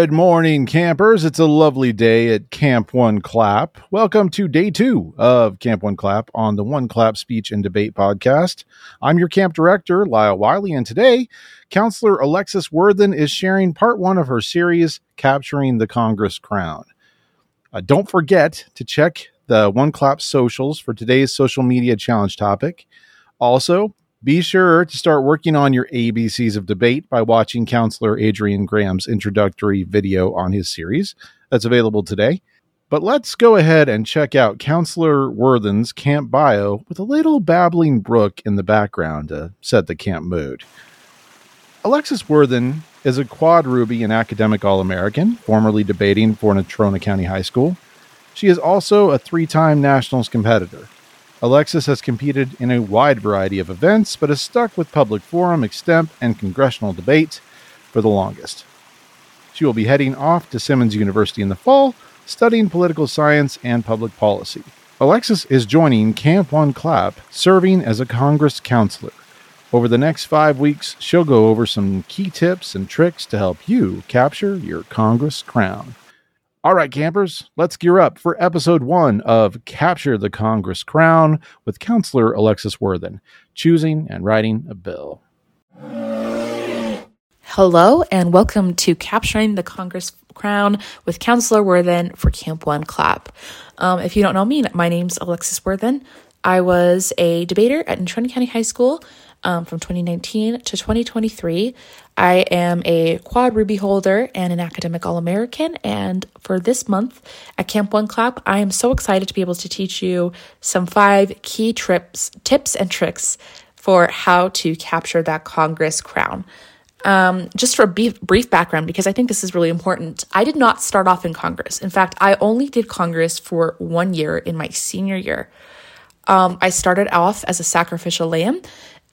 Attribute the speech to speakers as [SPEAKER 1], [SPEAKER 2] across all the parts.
[SPEAKER 1] Good morning, campers. It's a lovely day at Camp One Clap. Welcome to day two of Camp One Clap on the One Clap Speech and Debate podcast. I'm your camp director, Lyle Wiley, and today, Counselor Alexis Worthen is sharing part one of her series, Capturing the Congress Crown. Uh, don't forget to check the One Clap socials for today's social media challenge topic. Also, be sure to start working on your ABCs of debate by watching Counselor Adrian Graham's introductory video on his series. That's available today. But let's go ahead and check out Counselor Worthen's camp bio with a little babbling brook in the background to set the camp mood. Alexis Worthen is a quad Ruby and academic All American, formerly debating for Natrona County High School. She is also a three time nationals competitor. Alexis has competed in a wide variety of events, but has stuck with public forum, extemp, and congressional debate for the longest. She will be heading off to Simmons University in the fall, studying political science and public policy. Alexis is joining Camp One Clap, serving as a Congress counselor. Over the next five weeks, she'll go over some key tips and tricks to help you capture your Congress crown. All right, campers, let's gear up for episode one of Capture the Congress Crown with Counselor Alexis Worthen, choosing and writing a bill.
[SPEAKER 2] Hello, and welcome to Capturing the Congress Crown with Counselor Worthen for Camp One Clap. Um, if you don't know me, my name's Alexis Worthen. I was a debater at Natrona County High School um, from 2019 to 2023. I am a quad Ruby holder and an academic All American. And for this month at Camp One Clap, I am so excited to be able to teach you some five key trips, tips and tricks for how to capture that Congress crown. Um, just for a brief, background, because I think this is really important, I did not start off in Congress. In fact, I only did Congress for one year in my senior year. Um, I started off as a sacrificial lamb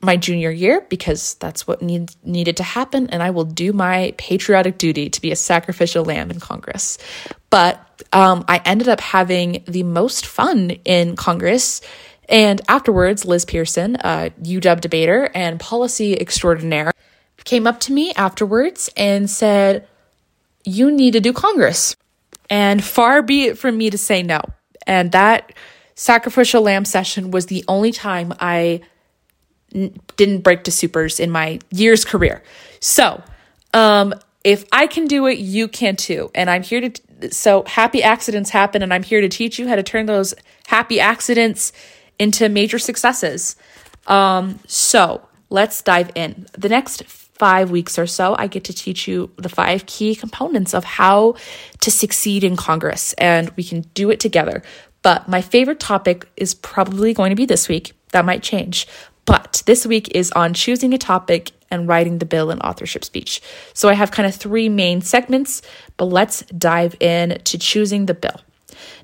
[SPEAKER 2] my junior year because that's what need, needed to happen, and I will do my patriotic duty to be a sacrificial lamb in Congress. But um, I ended up having the most fun in Congress. And afterwards, Liz Pearson, a UW debater and policy extraordinaire, came up to me afterwards and said, You need to do Congress. And far be it from me to say no. And that sacrificial lamb session was the only time I didn't break to supers in my year's career. So, um, if I can do it, you can too. And I'm here to, so happy accidents happen, and I'm here to teach you how to turn those happy accidents into major successes. Um, so let's dive in. The next five weeks or so, I get to teach you the five key components of how to succeed in Congress, and we can do it together. But my favorite topic is probably going to be this week. That might change. But this week is on choosing a topic and writing the bill and authorship speech. So I have kind of three main segments, but let's dive in to choosing the bill.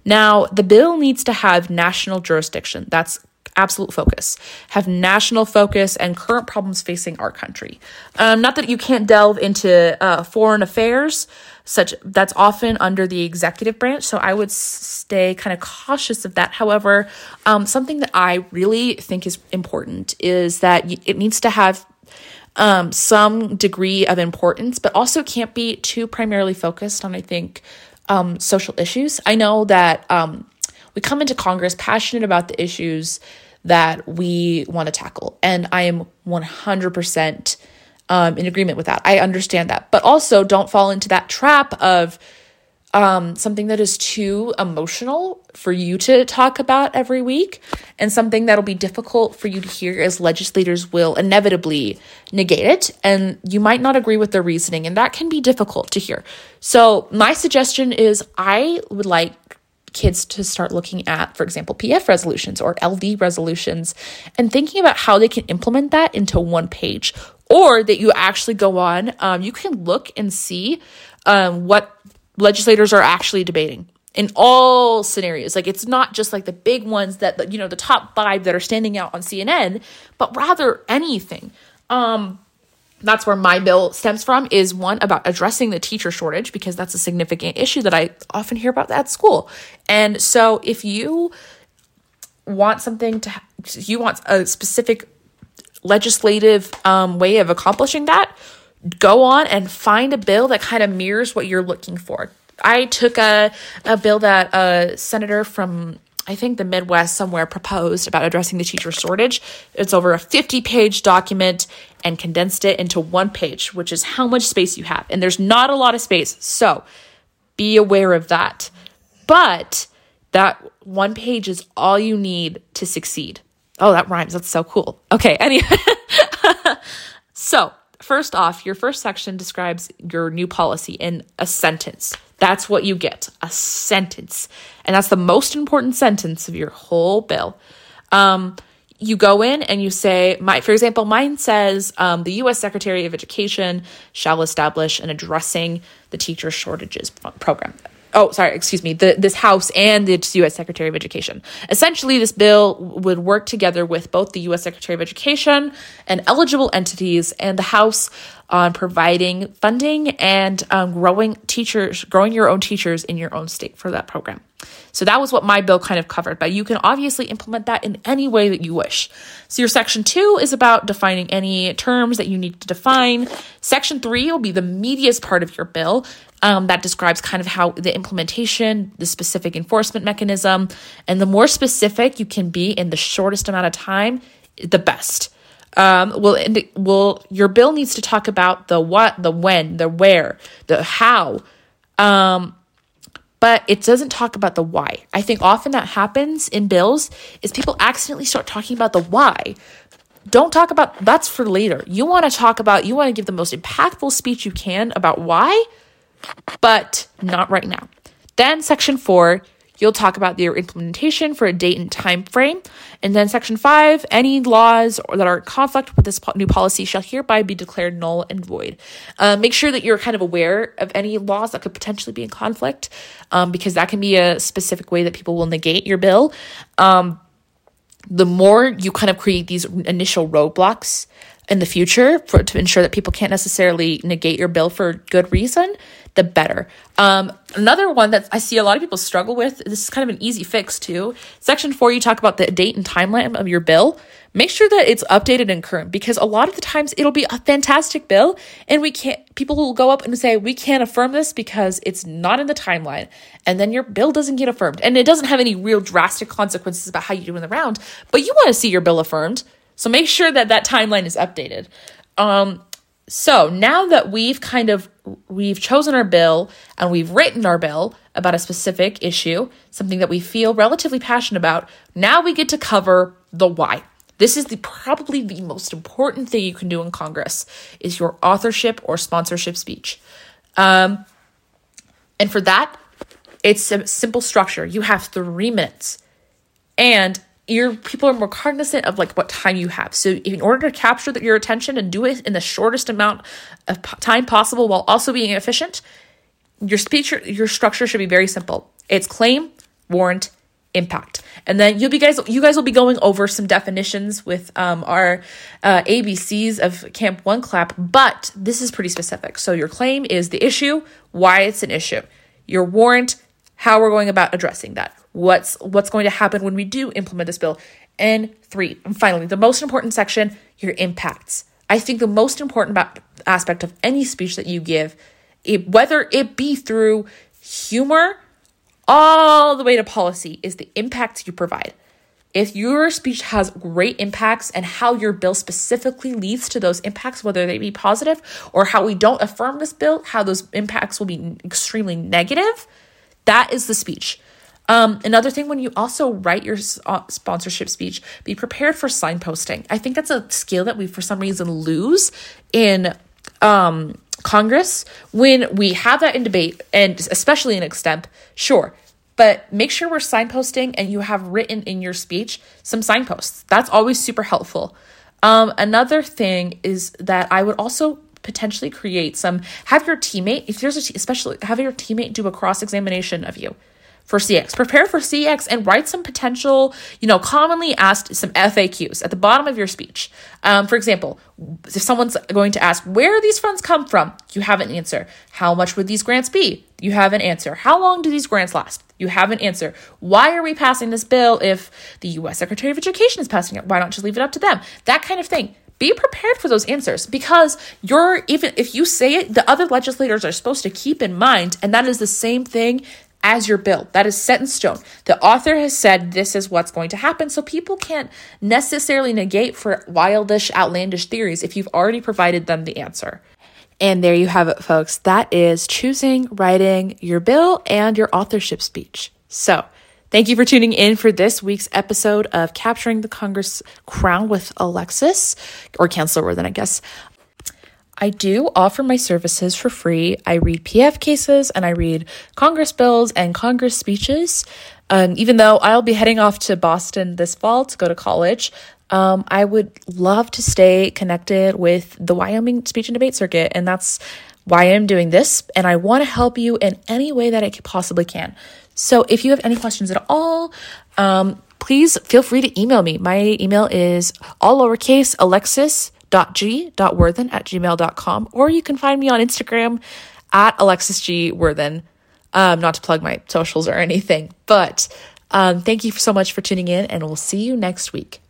[SPEAKER 2] Now, the bill needs to have national jurisdiction. That's absolute focus. Have national focus and current problems facing our country. Um, not that you can't delve into uh, foreign affairs, such that's often under the executive branch. So I would stay kind of cautious of that. However, um, something that I really think is important is that it needs to have um, some degree of importance, but also can't be too primarily focused on, I think, um, social issues. I know that um, we come into Congress passionate about the issues that we want to tackle, and I am 100% um, in agreement with that. I understand that. But also don't fall into that trap of um, something that is too emotional for you to talk about every week and something that'll be difficult for you to hear as legislators will inevitably negate it. And you might not agree with their reasoning, and that can be difficult to hear. So, my suggestion is I would like kids to start looking at, for example, PF resolutions or LD resolutions and thinking about how they can implement that into one page or that you actually go on. Um, you can look and see um, what legislators are actually debating in all scenarios. Like it's not just like the big ones that you know the top five that are standing out on CNN, but rather anything. Um, that's where my bill stems from is one about addressing the teacher shortage because that's a significant issue that I often hear about at school. And so if you want something to you want a specific legislative um, way of accomplishing that, go on and find a bill that kind of mirrors what you're looking for. I took a, a bill that a senator from I think the Midwest somewhere proposed about addressing the teacher shortage. It's over a 50 page document and condensed it into one page, which is how much space you have. And there's not a lot of space. So be aware of that. But that one page is all you need to succeed. Oh, that rhymes. That's so cool. Okay, anyway. so, first off, your first section describes your new policy in a sentence. That's what you get a sentence. And that's the most important sentence of your whole bill. Um, you go in and you say, my, for example, mine says um, the U.S. Secretary of Education shall establish an addressing the teacher shortages program oh sorry excuse me the, this house and the u.s secretary of education essentially this bill would work together with both the u.s secretary of education and eligible entities and the house on providing funding and um, growing teachers growing your own teachers in your own state for that program. So that was what my bill kind of covered but you can obviously implement that in any way that you wish. So your section two is about defining any terms that you need to define. Section three will be the meatiest part of your bill um, that describes kind of how the implementation, the specific enforcement mechanism, and the more specific you can be in the shortest amount of time, the best. Um, well, well, your bill needs to talk about the what, the when, the where, the how, um, but it doesn't talk about the why. I think often that happens in bills is people accidentally start talking about the why. Don't talk about that's for later. You want to talk about, you want to give the most impactful speech you can about why but not right now. Then section four, you'll talk about your implementation for a date and time frame. And then section five, any laws that are in conflict with this new policy shall hereby be declared null and void. Uh, make sure that you're kind of aware of any laws that could potentially be in conflict, um, because that can be a specific way that people will negate your bill. Um, the more you kind of create these initial roadblocks in the future for to ensure that people can't necessarily negate your bill for good reason, the better. Um, another one that I see a lot of people struggle with, this is kind of an easy fix too. Section four, you talk about the date and timeline of your bill. Make sure that it's updated and current because a lot of the times it'll be a fantastic bill and we can't, people will go up and say, we can't affirm this because it's not in the timeline. And then your bill doesn't get affirmed. And it doesn't have any real drastic consequences about how you do in the round, but you want to see your bill affirmed. So make sure that that timeline is updated. Um, so now that we've kind of we've chosen our bill and we've written our bill about a specific issue, something that we feel relatively passionate about, now we get to cover the why. This is the probably the most important thing you can do in Congress is your authorship or sponsorship speech. Um, and for that, it's a simple structure. You have three minutes. And your people are more cognizant of like what time you have. So in order to capture the, your attention and do it in the shortest amount of time possible while also being efficient, your speech your structure should be very simple. It's claim, warrant, impact. And then you'll be guys you guys will be going over some definitions with um, our uh, ABCs of Camp One Clap, but this is pretty specific. So your claim is the issue, why it's an issue. Your warrant, how we're going about addressing that what's what's going to happen when we do implement this bill. And three, and finally, the most important section, your impacts. I think the most important aspect of any speech that you give, it, whether it be through humor all the way to policy, is the impacts you provide. If your speech has great impacts and how your bill specifically leads to those impacts, whether they be positive or how we don't affirm this bill, how those impacts will be extremely negative, that is the speech. Um, another thing, when you also write your uh, sponsorship speech, be prepared for signposting. I think that's a skill that we, for some reason, lose in um, Congress when we have that in debate, and especially in extemp. Sure, but make sure we're signposting and you have written in your speech some signposts. That's always super helpful. Um, another thing is that I would also potentially create some have your teammate if there's especially have your teammate do a cross examination of you for CX. Prepare for CX and write some potential, you know, commonly asked some FAQs at the bottom of your speech. Um, for example, if someone's going to ask, where these funds come from? You have an answer. How much would these grants be? You have an answer. How long do these grants last? You have an answer. Why are we passing this bill if the US Secretary of Education is passing it? Why don't just leave it up to them? That kind of thing. be prepared for those answers because you're even if you say it, the other legislators are supposed to keep in mind, and that is the same thing as your bill. That is set in stone. The author has said this is what's going to happen, so people can't necessarily negate for wildish, outlandish theories if you've already provided them the answer. And there you have it, folks. That is choosing, writing your bill and your authorship speech. So, thank you for tuning in for this week's episode of Capturing the Congress Crown with Alexis, or Counselor Worthen, I guess. I do offer my services for free. I read PF cases and I read Congress bills and Congress speeches. Um, even though I'll be heading off to Boston this fall to go to college, um, I would love to stay connected with the Wyoming speech and debate circuit. And that's why I'm doing this. And I want to help you in any way that I possibly can. So if you have any questions at all, um, please feel free to email me. My email is all lowercase Alexis g.worthen at gmail.com, or you can find me on Instagram at Alexis G. Worthen. Um, not to plug my socials or anything, but um, thank you so much for tuning in, and we'll see you next week.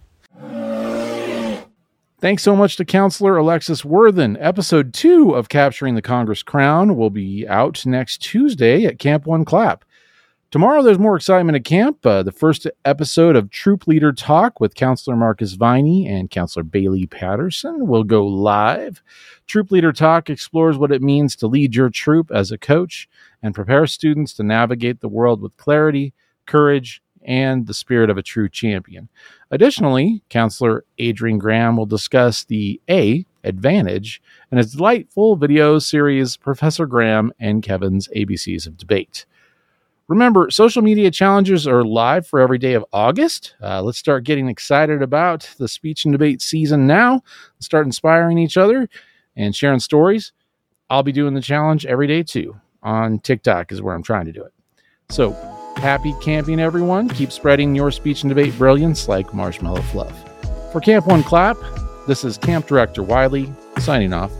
[SPEAKER 1] Thanks so much to Counselor Alexis Worthen. Episode two of Capturing the Congress Crown will be out next Tuesday at Camp One Clap. Tomorrow, there's more excitement at camp. Uh, the first episode of Troop Leader Talk with Counselor Marcus Viney and Counselor Bailey Patterson will go live. Troop Leader Talk explores what it means to lead your troop as a coach and prepare students to navigate the world with clarity, courage, and the spirit of a true champion. Additionally, Counselor Adrian Graham will discuss the A advantage and his delightful video series, Professor Graham and Kevin's ABCs of Debate. Remember, social media challenges are live for every day of August. Uh, let's start getting excited about the speech and debate season now. Let's start inspiring each other and sharing stories. I'll be doing the challenge every day too. On TikTok is where I'm trying to do it. So, happy camping, everyone. Keep spreading your speech and debate brilliance like marshmallow fluff. For Camp One Clap, this is Camp Director Wiley signing off.